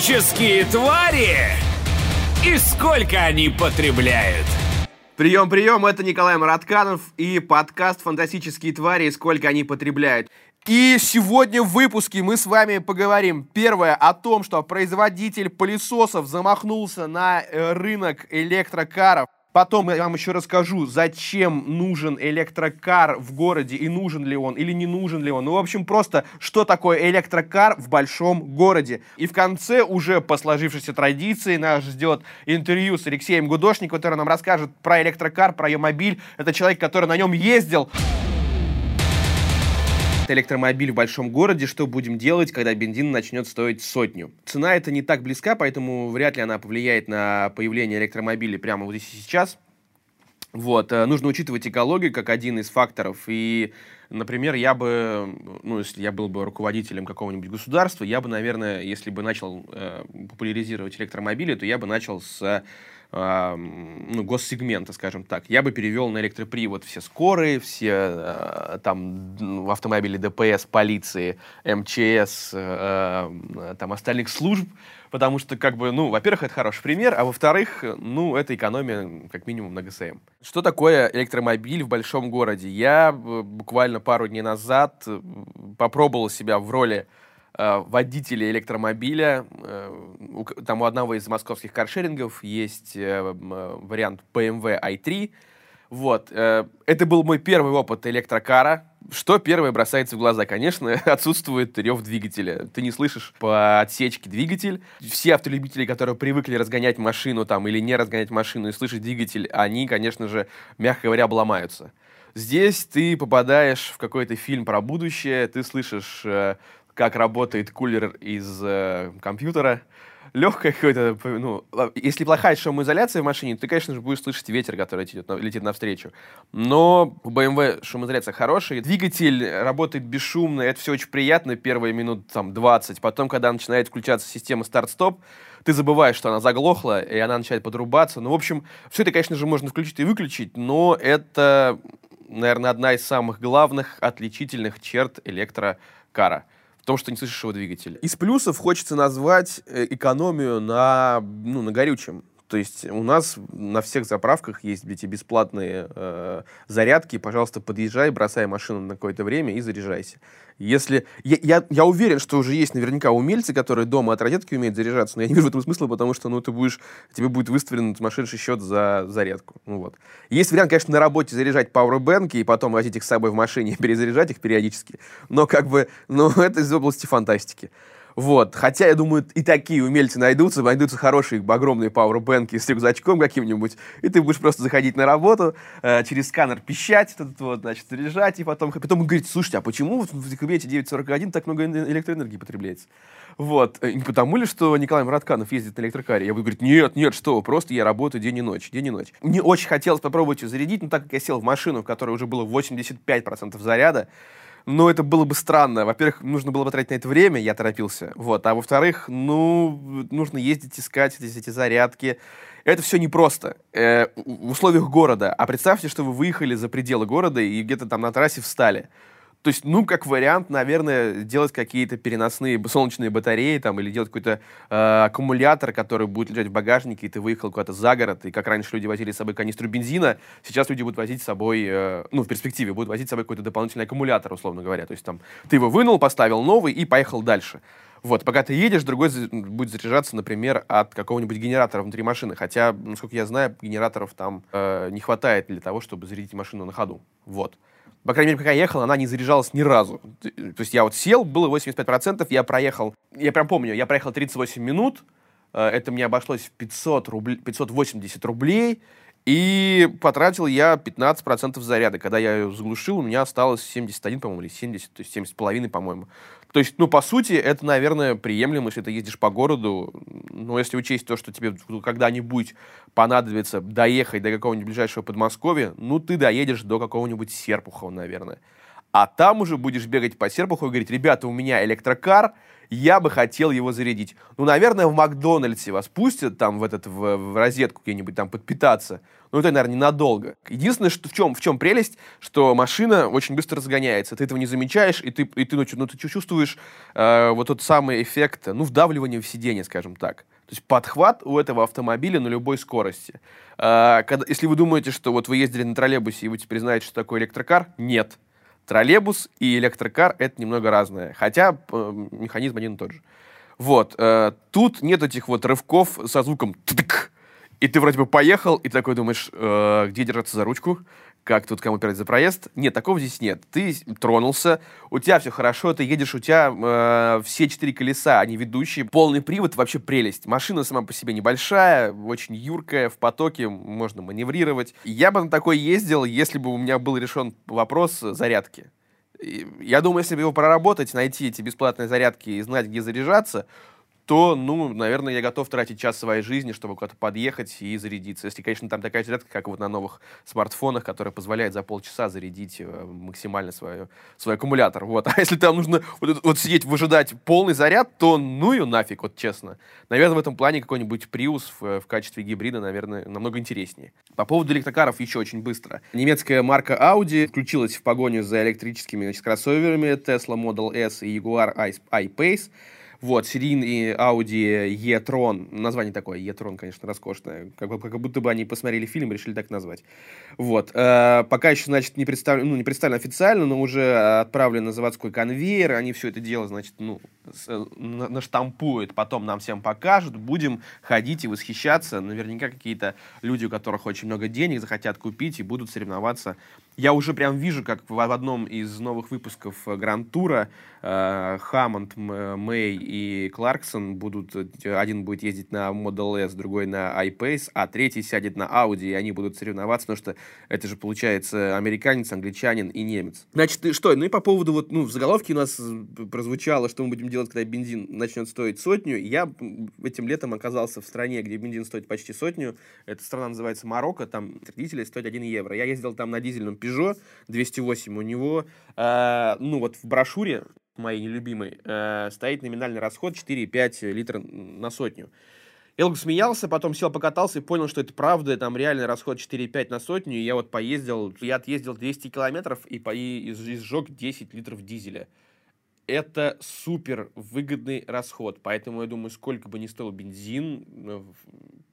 Фантастические твари и сколько они потребляют. Прием, прием, это Николай Маратканов и подкаст «Фантастические твари и сколько они потребляют». И сегодня в выпуске мы с вами поговорим, первое, о том, что производитель пылесосов замахнулся на э, рынок электрокаров. Потом я вам еще расскажу, зачем нужен электрокар в городе и нужен ли он или не нужен ли он. Ну, в общем, просто что такое электрокар в большом городе. И в конце уже по сложившейся традиции нас ждет интервью с Алексеем Гудошником, который нам расскажет про электрокар, про ее мобиль. Это человек, который на нем ездил электромобиль в большом городе, что будем делать, когда бензин начнет стоить сотню. Цена это не так близка, поэтому вряд ли она повлияет на появление электромобилей прямо вот здесь и сейчас. Вот, э, нужно учитывать экологию как один из факторов. И, например, я бы, ну, если я был бы руководителем какого-нибудь государства, я бы, наверное, если бы начал э, популяризировать электромобили, то я бы начал с э, ну, госсегмента, скажем так. Я бы перевел на электропривод все скорые, все э, там автомобили ДПС, полиции, МЧС, э, там остальных служб, потому что, как бы, ну, во-первых, это хороший пример, а во-вторых, ну, это экономия, как минимум, на ГСМ. Что такое электромобиль в большом городе? Я буквально пару дней назад попробовал себя в роли Э, водителя электромобиля. Э, там у одного из московских каршерингов есть э, вариант BMW i3. Вот. Это был мой первый опыт электрокара. Что первое бросается в глаза? Конечно, отсутствует рев двигателя. Ты не слышишь по отсечке двигатель. Все автолюбители, которые привыкли разгонять машину там или не разгонять машину и слышать двигатель, они, конечно же, мягко говоря, обломаются. Здесь ты попадаешь в какой-то фильм про будущее, ты слышишь как работает кулер из э, компьютера. Легкая какой-то, ну, если плохая шумоизоляция в машине, ты, конечно же, будешь слышать ветер, который летит, летит навстречу. Но у BMW шумоизоляция хорошая, двигатель работает бесшумно, это все очень приятно первые минут там 20. Потом, когда начинает включаться система старт-стоп, ты забываешь, что она заглохла, и она начинает подрубаться. Ну, в общем, все это, конечно же, можно включить и выключить, но это, наверное, одна из самых главных отличительных черт электрокара в том, что не слышишь его двигатель. Из плюсов хочется назвать э, экономию на, ну, на горючем. То есть у нас на всех заправках есть эти бесплатные э, зарядки. Пожалуйста, подъезжай, бросай машину на какое-то время и заряжайся. Если я, я, я уверен, что уже есть наверняка умельцы, которые дома от розетки умеют заряжаться, но я не вижу в этом смысла, потому что ну, ты будешь, тебе будет выставлен сумасшедший счет за зарядку. Ну, вот. Есть вариант, конечно, на работе заряжать пауэрбэнки и потом возить их с собой в машине и перезаряжать их периодически, но как бы, ну, это из области фантастики. Вот. Хотя, я думаю, и такие умельцы найдутся, найдутся хорошие огромные пауэрбэнки с рюкзачком каким-нибудь, и ты будешь просто заходить на работу, э, через сканер пищать, этот вот, значит, заряжать, и потом, потом говорить, слушайте, а почему в кабинете 941 так много электроэнергии потребляется? Вот. Э, не потому ли, что Николай Муратканов ездит на электрокаре? Я буду говорить, нет, нет, что, просто я работаю день и ночь, день и ночь. Мне очень хотелось попробовать ее зарядить, но так как я сел в машину, в которой уже было 85% заряда, ну, это было бы странно. Во-первых, нужно было потратить на это время, я торопился. Вот. А во-вторых, ну, нужно ездить, искать эти, эти зарядки. Это все непросто э, в условиях города. А представьте, что вы выехали за пределы города и где-то там на трассе встали. То есть, ну, как вариант, наверное, делать какие-то переносные солнечные батареи там, или делать какой-то э, аккумулятор, который будет лежать в багажнике, и ты выехал куда-то за город, и как раньше люди возили с собой канистру бензина, сейчас люди будут возить с собой, э, ну, в перспективе, будут возить с собой какой-то дополнительный аккумулятор, условно говоря. То есть там ты его вынул, поставил новый и поехал дальше. Вот, пока ты едешь, другой будет заряжаться, например, от какого-нибудь генератора внутри машины. Хотя, насколько я знаю, генераторов там э, не хватает для того, чтобы зарядить машину на ходу. Вот по крайней мере, пока я ехал, она не заряжалась ни разу. То есть я вот сел, было 85%, я проехал, я прям помню, я проехал 38 минут, э, это мне обошлось в 500 рублей, 580 рублей, и потратил я 15% заряда. Когда я ее заглушил, у меня осталось 71, по-моему, или 70, то есть 70,5, по-моему. То есть, ну, по сути, это, наверное, приемлемо, если ты ездишь по городу. Но если учесть то, что тебе когда-нибудь понадобится доехать до какого-нибудь ближайшего Подмосковья, ну, ты доедешь до какого-нибудь Серпухова, наверное. А там уже будешь бегать по Серпуху и говорить, ребята, у меня электрокар, я бы хотел его зарядить. Ну, наверное, в Макдональдсе вас пустят там в, этот, в, в розетку где-нибудь там подпитаться. Ну, это, наверное, ненадолго. Единственное, что в чем, в чем прелесть, что машина очень быстро разгоняется. Ты этого не замечаешь, и ты, и ты, ну, ну, ты чувствуешь э, вот тот самый эффект, ну, вдавливания в сиденье, скажем так. То есть подхват у этого автомобиля на любой скорости. Э, когда, если вы думаете, что вот вы ездили на троллейбусе, и вы теперь знаете, что такое электрокар, нет. Троллейбус и электрокар — это немного разное. Хотя э, механизм один и тот же. Вот. Э, тут нет этих вот рывков со звуком «тык», и ты вроде бы поехал, и такой думаешь, э, где держаться за ручку, как тут кому пирать за проезд. Нет, такого здесь нет. Ты тронулся, у тебя все хорошо, ты едешь, у тебя э, все четыре колеса, они ведущие, полный привод, вообще прелесть. Машина сама по себе небольшая, очень юркая, в потоке, можно маневрировать. Я бы на такой ездил, если бы у меня был решен вопрос зарядки. Я думаю, если бы его проработать, найти эти бесплатные зарядки и знать, где заряжаться, то, ну, наверное, я готов тратить час своей жизни, чтобы куда-то подъехать и зарядиться. Если, конечно, там такая зарядка, как вот на новых смартфонах, которая позволяет за полчаса зарядить э, максимально свою, свой аккумулятор. Вот. А если там нужно вот, вот сидеть, выжидать полный заряд, то ну ее нафиг, вот честно. Наверное, в этом плане какой-нибудь Prius в, в качестве гибрида, наверное, намного интереснее. По поводу электрокаров еще очень быстро. Немецкая марка Audi включилась в погоню за электрическими значит, кроссоверами Tesla Model S и Jaguar I-Pace. Вот, серийный Audi e-tron, название такое, e-tron, конечно, роскошное, как, как будто бы они посмотрели фильм и решили так назвать. Вот, э, пока еще, значит, не представлено, ну, не представлено официально, но уже отправлен на заводской конвейер, они все это дело, значит, ну, с, э, на, наштампуют, потом нам всем покажут, будем ходить и восхищаться, наверняка какие-то люди, у которых очень много денег, захотят купить и будут соревноваться. Я уже прям вижу, как в одном из новых выпусков Гранд-тура э, Хаммонд, Мэй и Кларксон будут, один будет ездить на Model S, другой на iPace, а третий сядет на Audi, и они будут соревноваться, потому что это же получается американец, англичанин и немец. Значит, что? Ну и по поводу вот, ну, в заголовке у нас прозвучало, что мы будем делать, когда бензин начнет стоить сотню. Я этим летом оказался в стране, где бензин стоит почти сотню. Эта страна называется Марокко, там дизель стоит 1 евро. Я ездил там на дизельном Peugeot 208, у него, э, ну вот в брошюре моей нелюбимой, э, стоит номинальный расход 4,5 литра на сотню. Долго смеялся, потом сел покатался и понял, что это правда, там реальный расход 4,5 на сотню, и я вот поездил, я отъездил 200 километров и, по, и изжег 10 литров дизеля. Это супер выгодный расход, поэтому я думаю, сколько бы ни стоил бензин, э,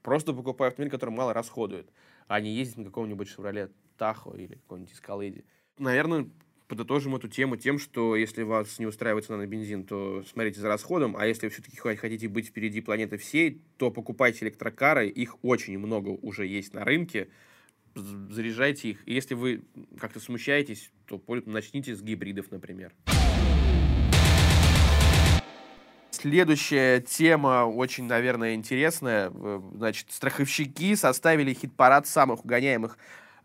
просто покупаю автомобиль, который мало расходует, а не ездить на каком-нибудь Chevrolet Тахо или какой-нибудь Эскалейде. Наверное, подытожим эту тему тем, что если вас не устраивает цена на бензин, то смотрите за расходом, а если все-таки хотите быть впереди планеты всей, то покупайте электрокары, их очень много уже есть на рынке, заряжайте их. И если вы как-то смущаетесь, то начните с гибридов, например. Следующая тема очень, наверное, интересная. Значит, страховщики составили хит-парад самых угоняемых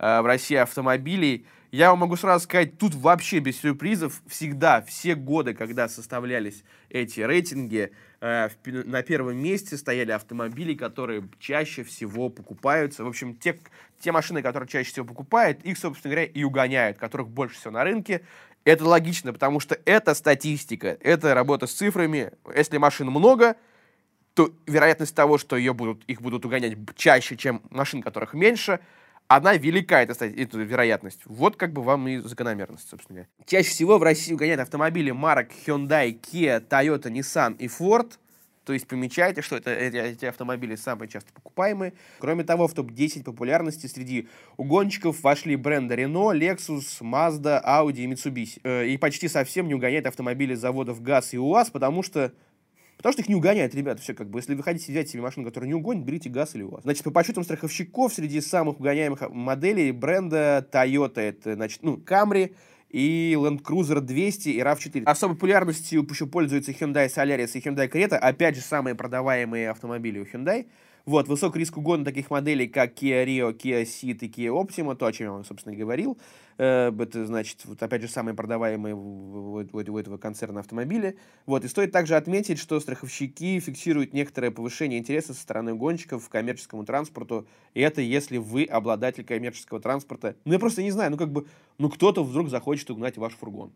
Э, в России автомобилей. Я вам могу сразу сказать, тут вообще без сюрпризов. Всегда, все годы, когда составлялись эти рейтинги, э, на первом месте стояли автомобили, которые чаще всего покупаются. В общем, те, те машины, которые чаще всего покупают, их, собственно говоря, и угоняют, которых больше всего на рынке. Это логично, потому что это статистика, это работа с цифрами. Если машин много, то вероятность того, что ее будут, их будут угонять чаще, чем машин, которых меньше – она велика, эта, эта вероятность. Вот как бы вам и закономерность, собственно говоря. Чаще всего в России угоняют автомобили марок Hyundai, Kia, Toyota, Nissan и Ford. То есть помечайте, что это, эти, эти автомобили самые часто покупаемые. Кроме того, в топ-10 популярности среди угонщиков вошли бренды Renault, Lexus, Mazda, Audi и Mitsubishi. Э, и почти совсем не угоняют автомобили заводов ГАЗ и УАЗ, потому что Потому что их не угоняют, ребята, все как бы. Если вы хотите взять себе машину, которая не угонит, берите газ или УАЗ. Значит, по подсчетам страховщиков, среди самых угоняемых моделей бренда Toyota, это, значит, ну, Camry, и Land Cruiser 200 и RAV4. Особой популярностью еще пользуются Hyundai Solaris и Hyundai Creta. Опять же, самые продаваемые автомобили у Hyundai. Вот, высокий риск угона таких моделей, как Kia Rio, Kia Ceed и Kia Optima, то, о чем я вам, собственно, и говорил. Э, это, значит, вот, опять же, самые продаваемые у этого концерна автомобили. Вот, и стоит также отметить, что страховщики фиксируют некоторое повышение интереса со стороны гонщиков к коммерческому транспорту. И это если вы обладатель коммерческого транспорта. Ну, я просто не знаю, ну, как бы, ну, кто-то вдруг захочет угнать ваш фургон.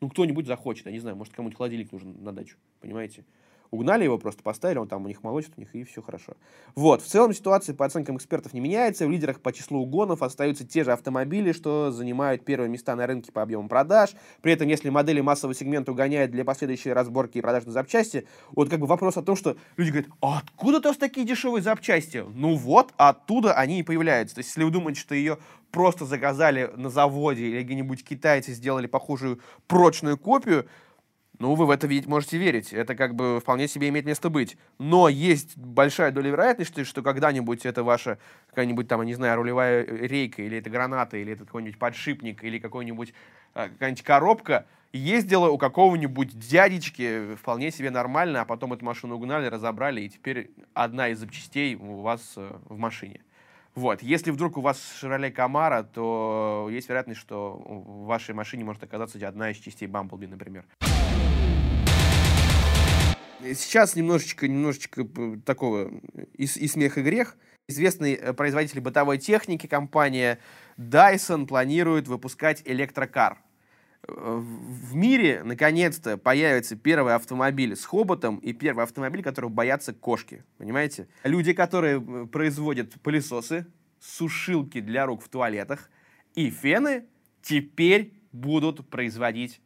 Ну, кто-нибудь захочет, я не знаю, может, кому-нибудь холодильник нужен на дачу, понимаете? Угнали его, просто поставили, он там у них молочит, у них и все хорошо. Вот, в целом ситуация по оценкам экспертов не меняется. В лидерах по числу угонов остаются те же автомобили, что занимают первые места на рынке по объему продаж. При этом, если модели массового сегмента угоняют для последующей разборки и продажи на запчасти, вот как бы вопрос о том, что люди говорят, а откуда вас такие дешевые запчасти? Ну вот, оттуда они и появляются. То есть, если вы думаете, что ее просто заказали на заводе или где-нибудь китайцы сделали похожую прочную копию, ну, вы в это видеть можете верить. Это как бы вполне себе имеет место быть. Но есть большая доля вероятности, что когда-нибудь это ваша какая-нибудь там, не знаю, рулевая рейка, или это граната, или это какой-нибудь подшипник, или какой-нибудь э, какая-нибудь коробка ездила у какого-нибудь дядечки вполне себе нормально, а потом эту машину угнали, разобрали, и теперь одна из запчастей у вас э, в машине. Вот. Если вдруг у вас Chevrolet Camaro, то есть вероятность, что в вашей машине может оказаться одна из частей Bumblebee, например. Сейчас немножечко, немножечко такого и, и смех, и грех. Известный э, производитель бытовой техники, компания Dyson, планирует выпускать электрокар. Э, в мире, наконец-то, появится первый автомобиль с хоботом и первый автомобиль, которого боятся кошки. Понимаете? Люди, которые э, производят пылесосы, сушилки для рук в туалетах и фены, теперь будут производить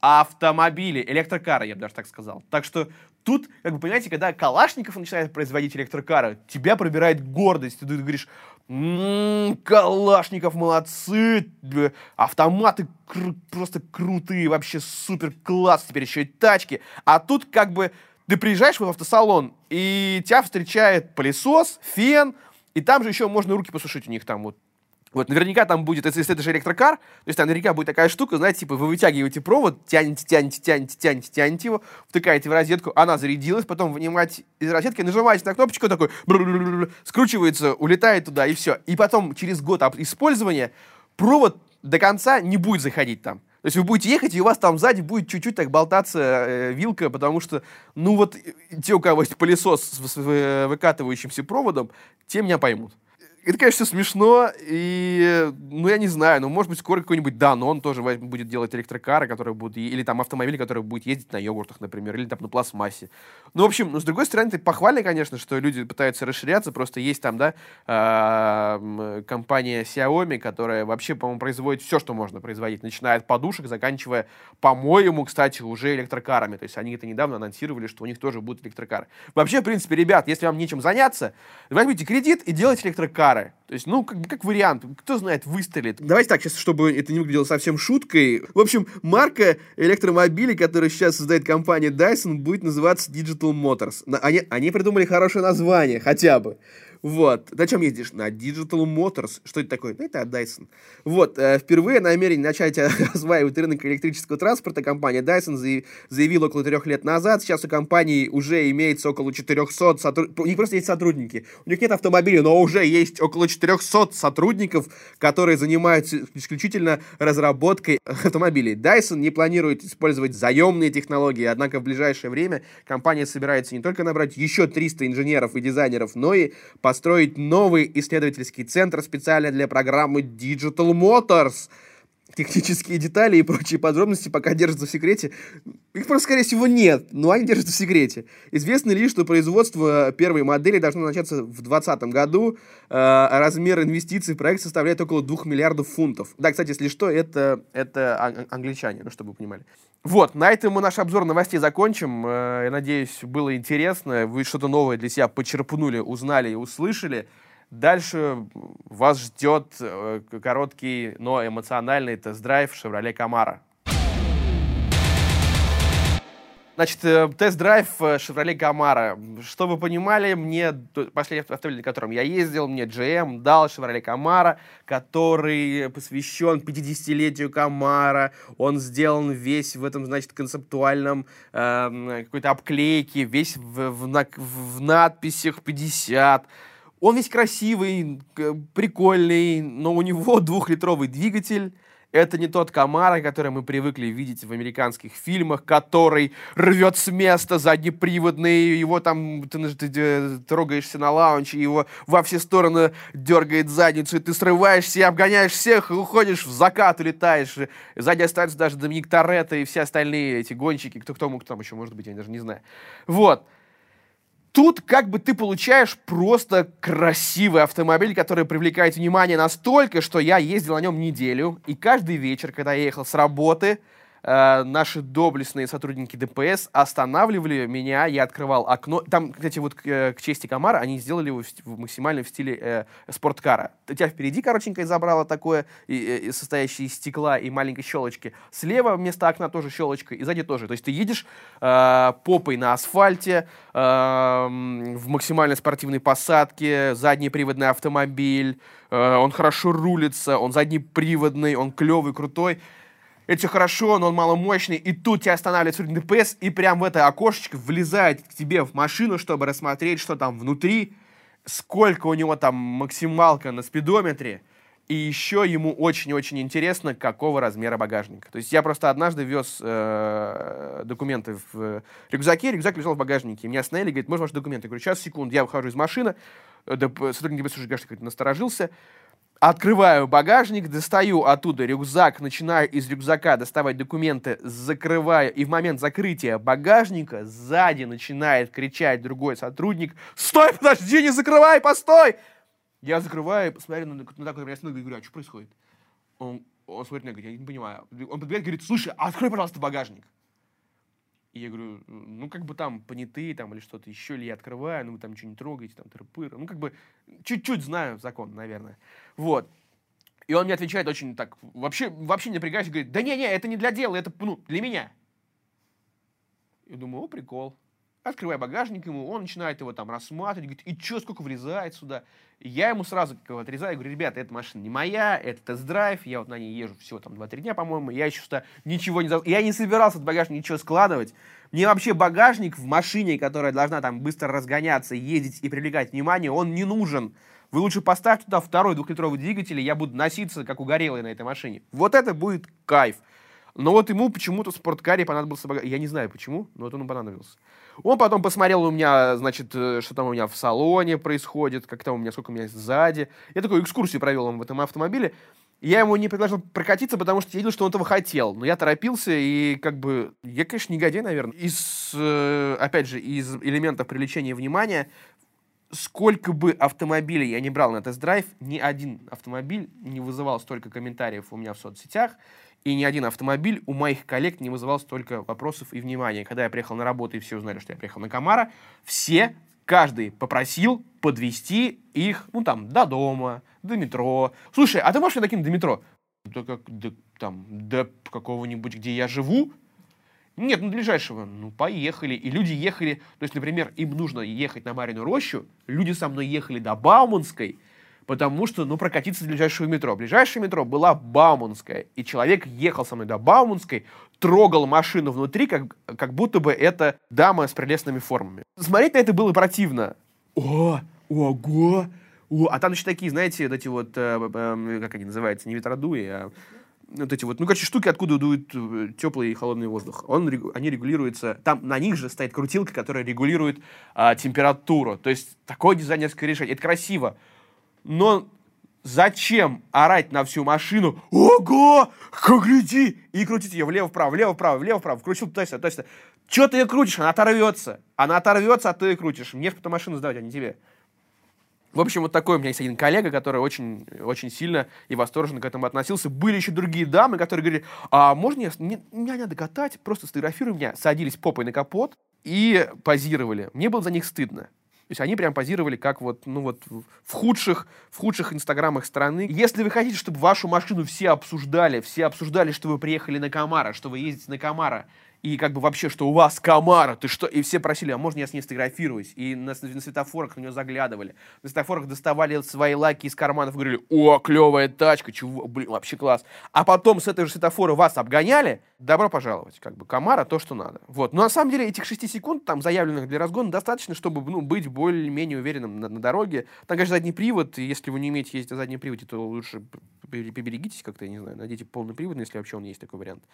автомобили, электрокары, я бы даже так сказал. Так что тут, как бы, понимаете, когда Калашников начинает производить электрокары, тебя пробирает гордость, ты, ты говоришь, м-м, Калашников молодцы, автоматы кру- просто крутые, вообще супер класс, теперь еще и тачки. А тут как бы ты приезжаешь в автосалон, и тебя встречает пылесос, фен, и там же еще можно руки посушить у них там вот вот наверняка там будет, если это же электрокар, то есть там наверняка будет такая штука, знаете, типа вы вытягиваете провод, тянете, тянете, тянете, тянете, тянете его, втыкаете в розетку, она зарядилась, потом вынимаете из розетки, нажимаете на кнопочку, такой скручивается, улетает туда, и все. И потом через год использования провод до конца не будет заходить там. То есть вы будете ехать, и у вас там сзади будет чуть-чуть так болтаться э, вилка, потому что, ну вот, те, у кого есть пылесос с, с выкатывающимся проводом, те меня поймут это, конечно, смешно, и, ну, я не знаю, ну, может быть, скоро какой-нибудь Данон тоже будет делать электрокары, которые будут, или там автомобили, которые будут ездить на йогуртах, например, или там на пластмассе. Ну, в общем, ну, с другой стороны, это похвально, конечно, что люди пытаются расширяться, просто есть там, да, компания Xiaomi, которая вообще, по-моему, производит все, что можно производить, начиная от подушек, заканчивая, по-моему, кстати, уже электрокарами, то есть они это недавно анонсировали, что у них тоже будут электрокары. Вообще, в принципе, ребят, если вам нечем заняться, возьмите кредит и делайте электрокар пары. То есть, ну, как, как вариант, кто знает, выстрелит. Давайте так, сейчас, чтобы это не выглядело совсем шуткой. В общем, марка электромобилей, которую сейчас создает компания Dyson, будет называться Digital Motors. Они, они придумали хорошее название, хотя бы. Вот. На чем ездишь? На Digital Motors. Что это такое? Ну, это Dyson. Вот. Э, впервые намерение начать осваивать рынок электрического транспорта компания Dyson заявила около трех лет назад. Сейчас у компании уже имеется около 400 сотрудников. У них просто есть сотрудники. У них нет автомобилей, но уже есть около 400 сотрудников, которые занимаются исключительно разработкой автомобилей. Dyson не планирует использовать заемные технологии, однако в ближайшее время компания собирается не только набрать еще 300 инженеров и дизайнеров, но и по построить новый исследовательский центр специально для программы Digital Motors. Технические детали и прочие подробности пока держатся в секрете. Их просто, скорее всего, нет, но они держатся в секрете. Известно лишь, что производство первой модели должно начаться в 2020 году. Э, размер инвестиций в проект составляет около 2 миллиардов фунтов. Да, кстати, если что, это, это англичане, ну, чтобы вы понимали. Вот, на этом мы наш обзор новостей закончим. Э, я надеюсь, было интересно. Вы что-то новое для себя почерпнули, узнали и услышали. Дальше вас ждет э, короткий, но эмоциональный тест-драйв Chevrolet Camaro. Значит, э, тест-драйв Chevrolet Camaro. Что вы понимали, мне последний автомобиль, на котором я ездил, мне GM дал Chevrolet Camaro, который посвящен 50-летию Camaro. Он сделан весь в этом, значит, концептуальном э, какой-то обклейке, весь в, в, в надписях 50. Он весь красивый, прикольный, но у него двухлитровый двигатель это не тот Камара, который мы привыкли видеть в американских фильмах, который рвет с места заднеприводный, его там, ты, ты, ты трогаешься на лаунче, его во все стороны дергает задницу, и ты срываешься и обгоняешь всех, и уходишь в закат, улетаешь. Сзади остается даже Доминик Торетто и все остальные эти гонщики, кто, кто, кто там еще может быть, я даже не знаю. Вот. Тут как бы ты получаешь просто красивый автомобиль, который привлекает внимание настолько, что я ездил на нем неделю, и каждый вечер, когда я ехал с работы, наши доблестные сотрудники ДПС останавливали меня, я открывал окно. Там, кстати, вот к, э, к чести Камара они сделали его в, в, максимально в стиле э, спорткара. Тебя впереди коротенькое забрало такое, и, и, состоящее из стекла и маленькой щелочки. Слева вместо окна тоже щелочка, и сзади тоже. То есть ты едешь э, попой на асфальте, э, в максимально спортивной посадке, заднеприводный автомобиль, э, он хорошо рулится, он заднеприводный, он клевый, крутой это все хорошо, но он маломощный, и тут тебя останавливает ДПС, и прям в это окошечко влезает к тебе в машину, чтобы рассмотреть, что там внутри, сколько у него там максималка на спидометре, и еще ему очень-очень интересно, какого размера багажника. То есть я просто однажды вез э, документы в рюкзаке, рюкзак лежал в багажнике. Меня остановили, говорит, можно ваши документы? Я говорю, сейчас, секунду, я выхожу из машины, э, сотрудник ДПС уже, кажется, насторожился, Открываю багажник, достаю оттуда рюкзак, начинаю из рюкзака доставать документы, закрываю, и в момент закрытия багажника сзади начинает кричать другой сотрудник «Стой, подожди, не закрывай, постой!» Я закрываю, посмотрю на, на такой и говорю, а что происходит? Он, он смотрит на меня, говорит, я не понимаю. Он подбегает, говорит, слушай, открой, пожалуйста, багажник. И я говорю, ну, как бы там понятые там или что-то еще, или я открываю, ну, вы там ничего не трогаете, там, тыры Ну, как бы чуть-чуть знаю закон, наверное. Вот. И он мне отвечает очень так, вообще, вообще не напрягаясь, говорит, да не-не, это не для дела, это, ну, для меня. Я думаю, о, прикол. Открываю багажник ему, он начинает его там рассматривать, говорит, и что, сколько влезает сюда? И я ему сразу как отрезаю, говорю, ребята, эта машина не моя, это тест-драйв, я вот на ней езжу всего там 2-3 дня, по-моему, я еще что ничего не... Я не собирался в багажник ничего складывать. Мне вообще багажник в машине, которая должна там быстро разгоняться, ездить и привлекать внимание, он не нужен. Вы лучше поставьте туда второй двухлитровый двигатель, и я буду носиться, как угорелый на этой машине. Вот это будет кайф. Но вот ему почему-то в спорткаре понадобился багажник. Я не знаю почему, но вот он понадобился. Он потом посмотрел у меня, значит, э, что там у меня в салоне происходит, как там у меня, сколько у меня сзади. Я такую экскурсию провел в этом автомобиле. Я ему не предложил прокатиться, потому что я видел, что он этого хотел. Но я торопился, и как бы... Я, конечно, негодяй, наверное. Из, э, опять же, из элементов привлечения внимания, сколько бы автомобилей я не брал на тест-драйв, ни один автомобиль не вызывал столько комментариев у меня в соцсетях, и ни один автомобиль у моих коллег не вызывал столько вопросов и внимания. Когда я приехал на работу, и все узнали, что я приехал на Камара, все, каждый попросил подвести их, ну, там, до дома, до метро. Слушай, а ты можешь мне докинуть до метро? Да как, да, там, до какого-нибудь, где я живу? Нет, ну, ближайшего. Ну, поехали. И люди ехали, то есть, например, им нужно ехать на Марину рощу, люди со мной ехали до Бауманской, потому что, ну, прокатиться до ближайшего метро. Ближайшее метро была Бауманская, и человек ехал со мной до Бауманской, трогал машину внутри, как, как будто бы это дама с прелестными формами. Смотреть на это было противно. О, ого, о, а там еще такие, знаете, вот эти вот, э, э, как они называются, не ветродуи, а вот эти вот, ну, короче, штуки, откуда дует э, теплый и холодный воздух. Он, они регулируются, там на них же стоит крутилка, которая регулирует а, температуру. То есть такое дизайнерское решение. Это красиво, но зачем орать на всю машину? Ого! Как гляди! И крутить ее влево-вправо, влево-вправо, влево-вправо. Вкрутил туда-сюда, туда-сюда. Че ты ее крутишь? Она оторвется. Она оторвется, а ты ее крутишь. Мне в машину сдавать, а не тебе. В общем, вот такой у меня есть один коллега, который очень, очень сильно и восторженно к этому относился. Были еще другие дамы, которые говорили, а можно я, не, меня надо катать, просто сфотографируй меня. Садились попой на капот и позировали. Мне было за них стыдно. То есть они прям позировали как вот, ну вот в худших, в худших инстаграмах страны. Если вы хотите, чтобы вашу машину все обсуждали, все обсуждали, что вы приехали на Камара, что вы ездите на Камара, и как бы вообще, что у вас Камара, ты что? И все просили, а можно я с ней сфотографируюсь? И на, на светофорах на нее заглядывали. На светофорах доставали свои лаки из карманов, говорили, о, клевая тачка, чего, блин, вообще класс. А потом с этой же светофора вас обгоняли, добро пожаловать, как бы Камара то, что надо. Вот. Но на самом деле этих 6 секунд, там, заявленных для разгона, достаточно, чтобы, ну, быть более-менее уверенным на, на дороге. Там, конечно, задний привод, если вы не умеете ездить на заднем приводе, то лучше поберегитесь как-то, я не знаю, найдите полный привод, если вообще он есть такой вариант.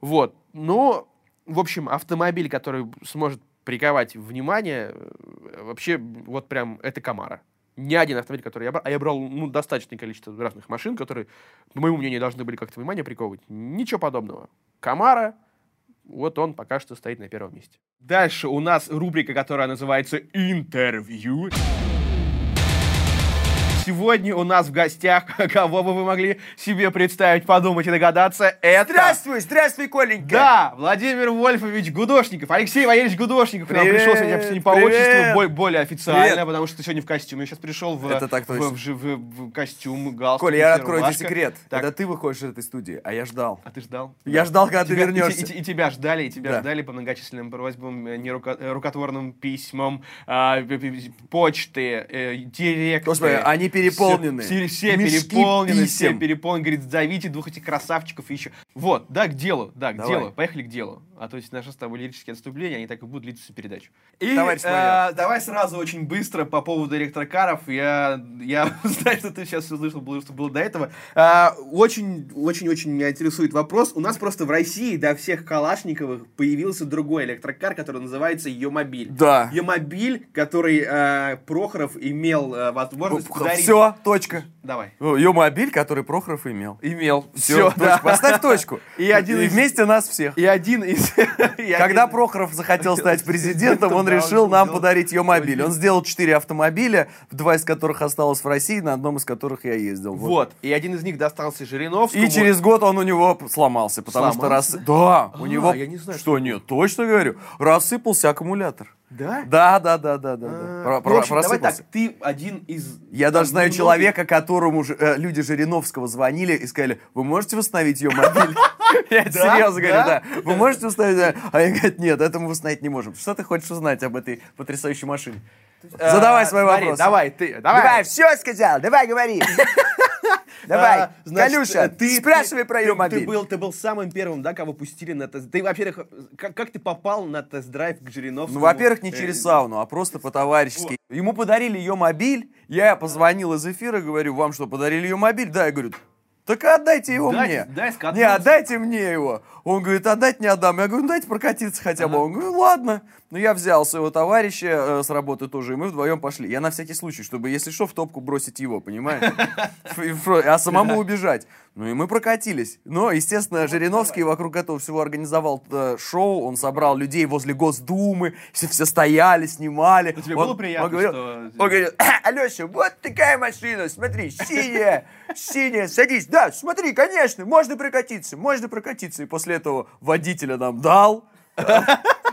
Вот. Но в общем, автомобиль, который сможет приковать внимание, э, вообще вот прям это Камара. Ни один автомобиль, который я брал, а я брал ну, достаточное количество разных машин, которые, по моему мнению, должны были как-то внимание приковывать. Ничего подобного. Камара, вот он пока что стоит на первом месте. Дальше у нас рубрика, которая называется «Интервью». Сегодня у нас в гостях, кого бы вы могли себе представить, подумать и догадаться, это... Здравствуй, здравствуй, Коленька! Да, Владимир Вольфович Гудошников, Алексей Валерьевич Гудошников к нам пришел сегодня не по отчеству, более, официально, привет. потому что ты сегодня в костюме. Я сейчас пришел в, это так в, в, в, в костюм, галстук. Коля, я открою тебе секрет. Так. Это ты выходишь из этой студии, а я ждал. А ты ждал? Я да. ждал, когда тебя, ты вернешься. И, и, и тебя ждали, и тебя да. ждали по многочисленным просьбам, э, нерукотворным письмам, а, почты, э, директы. Господи, они переполнены. Все, все, все переполнены, писем. все переполнены. Говорит, зовите двух этих красавчиков еще. Вот, да, к делу, да, к Давай. делу. Поехали к делу. А то есть наши с тобой лирические отступления, они так и будут длиться всю передачу. И э, давай сразу очень быстро по поводу электрокаров. Я, я знаю, что ты сейчас услышал, было, что было до этого. Очень-очень-очень э, меня интересует вопрос. У нас просто в России до всех Калашниковых появился другой электрокар, который называется Йомобиль. Да. Йомобиль, который э, Прохоров имел э, возможность подарить... Все, точка. Давай. Йомобиль, который Прохоров имел. Имел. Все, Все да. поставь точку. И, один и из... вместе нас всех. И один из Когда Прохоров захотел стать президентом, он решил нам подарить ее мобиль. Он сделал четыре автомобиля, два из которых осталось в России, на одном из которых я ездил. Вот. И один из них достался Жириновскому. И через год он у него сломался, потому что раз... Да, у а, него... Что нет, точно говорю. Рассыпался аккумулятор. Да? Да, да, да, да, да. А, Про, ну, давай так, ты один из... Я даже знаю человека, которому э, люди Жириновского звонили и сказали, вы можете восстановить ее мобиль? Я серьезно говорю, да. Вы можете восстановить? А я говорю, нет, это мы восстановить не можем. Что ты хочешь узнать об этой потрясающей машине? Задавай свой вопрос. Давай, ты. Давай, все сказал, давай говори. Давай, а, значит, Галюша, ты спрашивай про ее мобиль. Ты был, ты был самым первым, да, кого пустили на тест. Ты, во-первых, как, как ты попал на тест-драйв к Жириновскому? Ну, во-первых, не через сауну, а просто по-товарищески. Ему подарили ее мобиль, я позвонил из эфира, говорю, вам что, подарили ее мобиль? Да, я говорю, так отдайте его дай, мне. Дай не, отдайте мне его. Он говорит, отдать не отдам. Я говорю, ну дайте прокатиться хотя бы. Ага. Он говорит, ладно. Ну я взял своего товарища э, с работы тоже, и мы вдвоем пошли. Я на всякий случай, чтобы, если что, в топку бросить его, понимаете? А самому убежать. Ну и мы прокатились. Но, естественно, Жириновский вокруг этого всего организовал э, шоу. Он собрал людей возле Госдумы. Все, все стояли, снимали. Но тебе он, было приятно, он говорил, что... Он говорит, Алеша, вот такая машина, смотри, синяя, синяя, садись. Да, смотри, конечно, можно прокатиться, можно прокатиться. И после этого водителя нам дал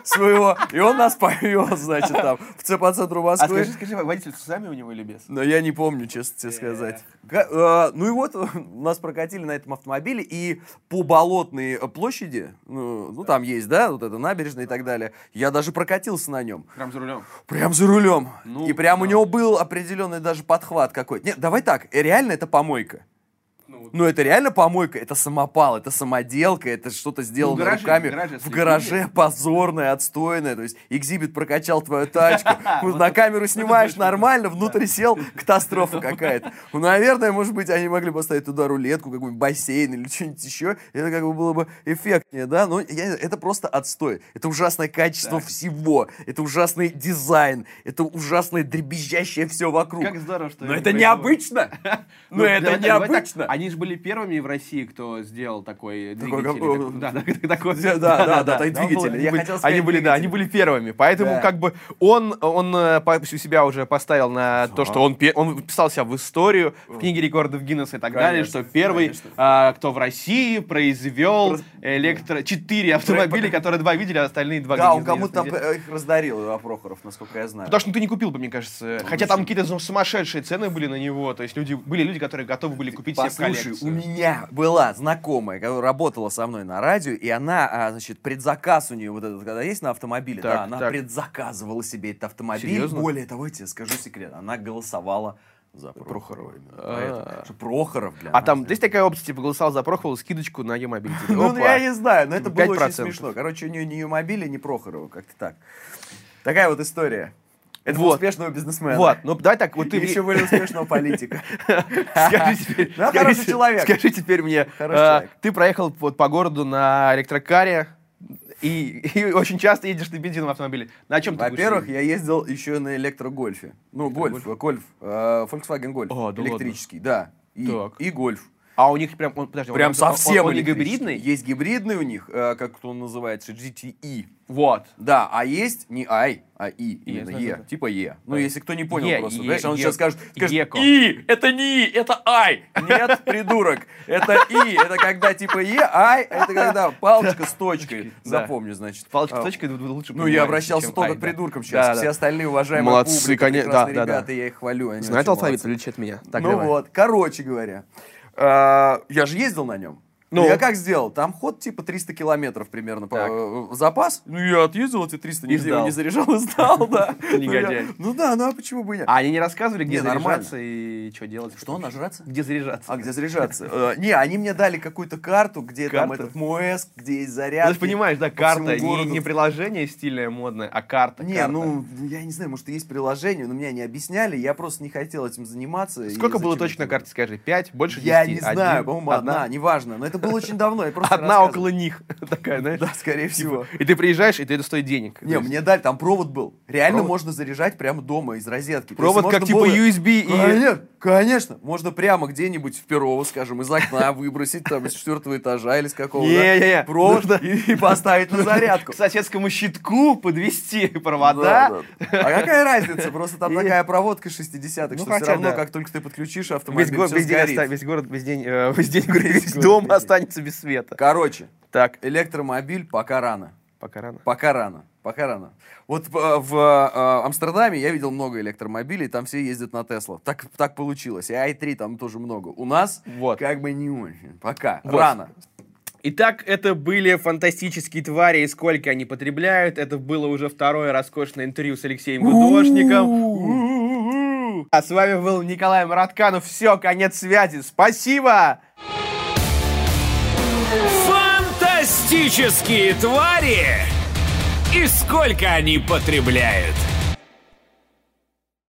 своего, и он нас повез, значит, там, в по центру Москвы. А скажи, скажи, водитель с сами у него или без? Но я не помню, честно тебе сказать. Э, ну и вот, нас прокатили на этом автомобиле, и по Болотной площади, ну, ну, там есть, да, вот это набережная и так далее, я даже прокатился на нем. Прям за рулем? Прям за рулем. Ну, и прям у него был определенный даже подхват какой-то. Нет, давай так, реально это помойка. Ну, это реально помойка, это самопал, это самоделка, это что-то сделано ну, гараже, руками. Гараже в гараже позорное, отстойное. То есть, экзибит прокачал твою тачку, на камеру снимаешь нормально, внутрь сел, катастрофа какая-то. Ну, наверное, может быть, они могли поставить туда рулетку, какой-нибудь бассейн или что-нибудь еще. Это как бы было бы эффектнее, да? Но это просто отстой. Это ужасное качество всего. Это ужасный дизайн. Это ужасное дребезжащее все вокруг. Как здорово, что Но это необычно. Но ну, это необычно. Они же были первыми в России, кто сделал такой двигатель. Да, да, да, да, двигатель. Я хотел сказать, они были, да, они были первыми. Поэтому как бы он, он э, себя уже поставил на то, что он, он писал себя в историю, в книге рекордов Гиннесса и так далее, что первый, а, кто в России произвел электро... четыре автомобиля, которые два видели, а остальные два Да, он кому-то их раздарил, Прохоров, насколько я знаю. Потому что ну, ты не купил бы, мне кажется. Хотя там какие-то сумасшедшие цены были на него. То есть люди были люди, которые готовы были купить себе Слушай, у меня была знакомая, которая работала со мной на радио, и она, а, значит, предзаказ у нее вот этот, когда есть на автомобиле, так, да, она так. предзаказывала себе этот автомобиль. Серьезно? Более того, я тебе скажу секрет, она голосовала за Прохорова. А. Прохоров для А там есть такая опция, типа голосовал за Прохорова, скидочку на ее мобиль. Ну, я не знаю, но это было очень смешно. Короче, у нее ни ее мобиля, ни Прохорова, как-то так. Такая вот история. Это вот. успешного бизнесмена. Вот, ну давай так, вот ты... еще более успешного политика. Скажи теперь... Ну, хороший человек. Скажи теперь мне, а, ты проехал вот по городу на электрокаре, и, и очень часто едешь на бензиновом автомобиле. На чем ты Во-первых, я ездил еще на электрогольфе. Ну, гольф, гольф, э, Volkswagen Golf. О, да электрический, да. И, так. и гольф. А у них прям, он, подожди, прям он, совсем он, он, он гибридный? Есть гибридный у них, э, как он называется, GTE. Вот. Да, а есть не I, а И, именно Е, типа Е. Ну, если кто не понял просто, знаешь, он сейчас скажет, скажет И, это не И, это I. Нет, придурок, это И, это когда типа Е, I, это когда палочка с точкой. Запомню, значит. Палочка с точкой лучше Ну, я обращался только к придуркам сейчас. Все остальные уважаемые Молодцы, конечно, ребята, я их хвалю. Знает алфавит, или от меня. Ну вот, короче говоря. А, я же ездил на нем. Ну, я как сделал? Там ход типа 300 километров примерно по, э, запас. Ну, я отъездил эти 300, не, сдал. не заряжал и сдал, да. Негодяй. Ну да, ну а почему бы нет? А они не рассказывали, где заряжаться и что делать? Что, нажраться? Где заряжаться? А, где заряжаться? Э, не, они мне дали какую-то карту, где там этот МОЭС, где есть заряд. Ты же понимаешь, да, карта, не приложение стильное, модное, а карта. Не, ну, я не знаю, может, есть приложение, но меня не объясняли, я просто не хотел этим заниматься. Сколько было точно на карте, скажи? Пять? Больше десяти? Я не знаю, по-моему, одна, неважно, но это было очень давно, Одна около них. Такая, знаешь? Да, скорее типа, всего. И ты приезжаешь, и это стоит денег. Не, мне дали, там провод был. Реально можно заряжать прямо дома из розетки. Провод как типа USB и... Конечно, можно прямо где-нибудь в Перово, скажем, из окна выбросить, там, из четвертого этажа или с какого-то Не-не-не. провод и поставить на зарядку. К соседскому щитку подвести провода. А какая разница? Просто там такая проводка 60-х, ну, что все равно, как только ты подключишь автомобиль. Весь город, весь день, э, весь день, весь дом останется без света. Короче, так. электромобиль пока рано. Пока рано? Пока рано. Пока рано. Вот в, в э, Амстердаме я видел много электромобилей, там все ездят на Тесла. Так, так получилось. И i3 там тоже много. У нас вот. как бы не очень. Пока. Вот. Рано. Итак, это были фантастические твари, и сколько они потребляют. Это было уже второе роскошное интервью с Алексеем Гудошником. А с вами был Николай Маратканов. Все, конец связи. Спасибо! Фантастические твари! И сколько они потребляют?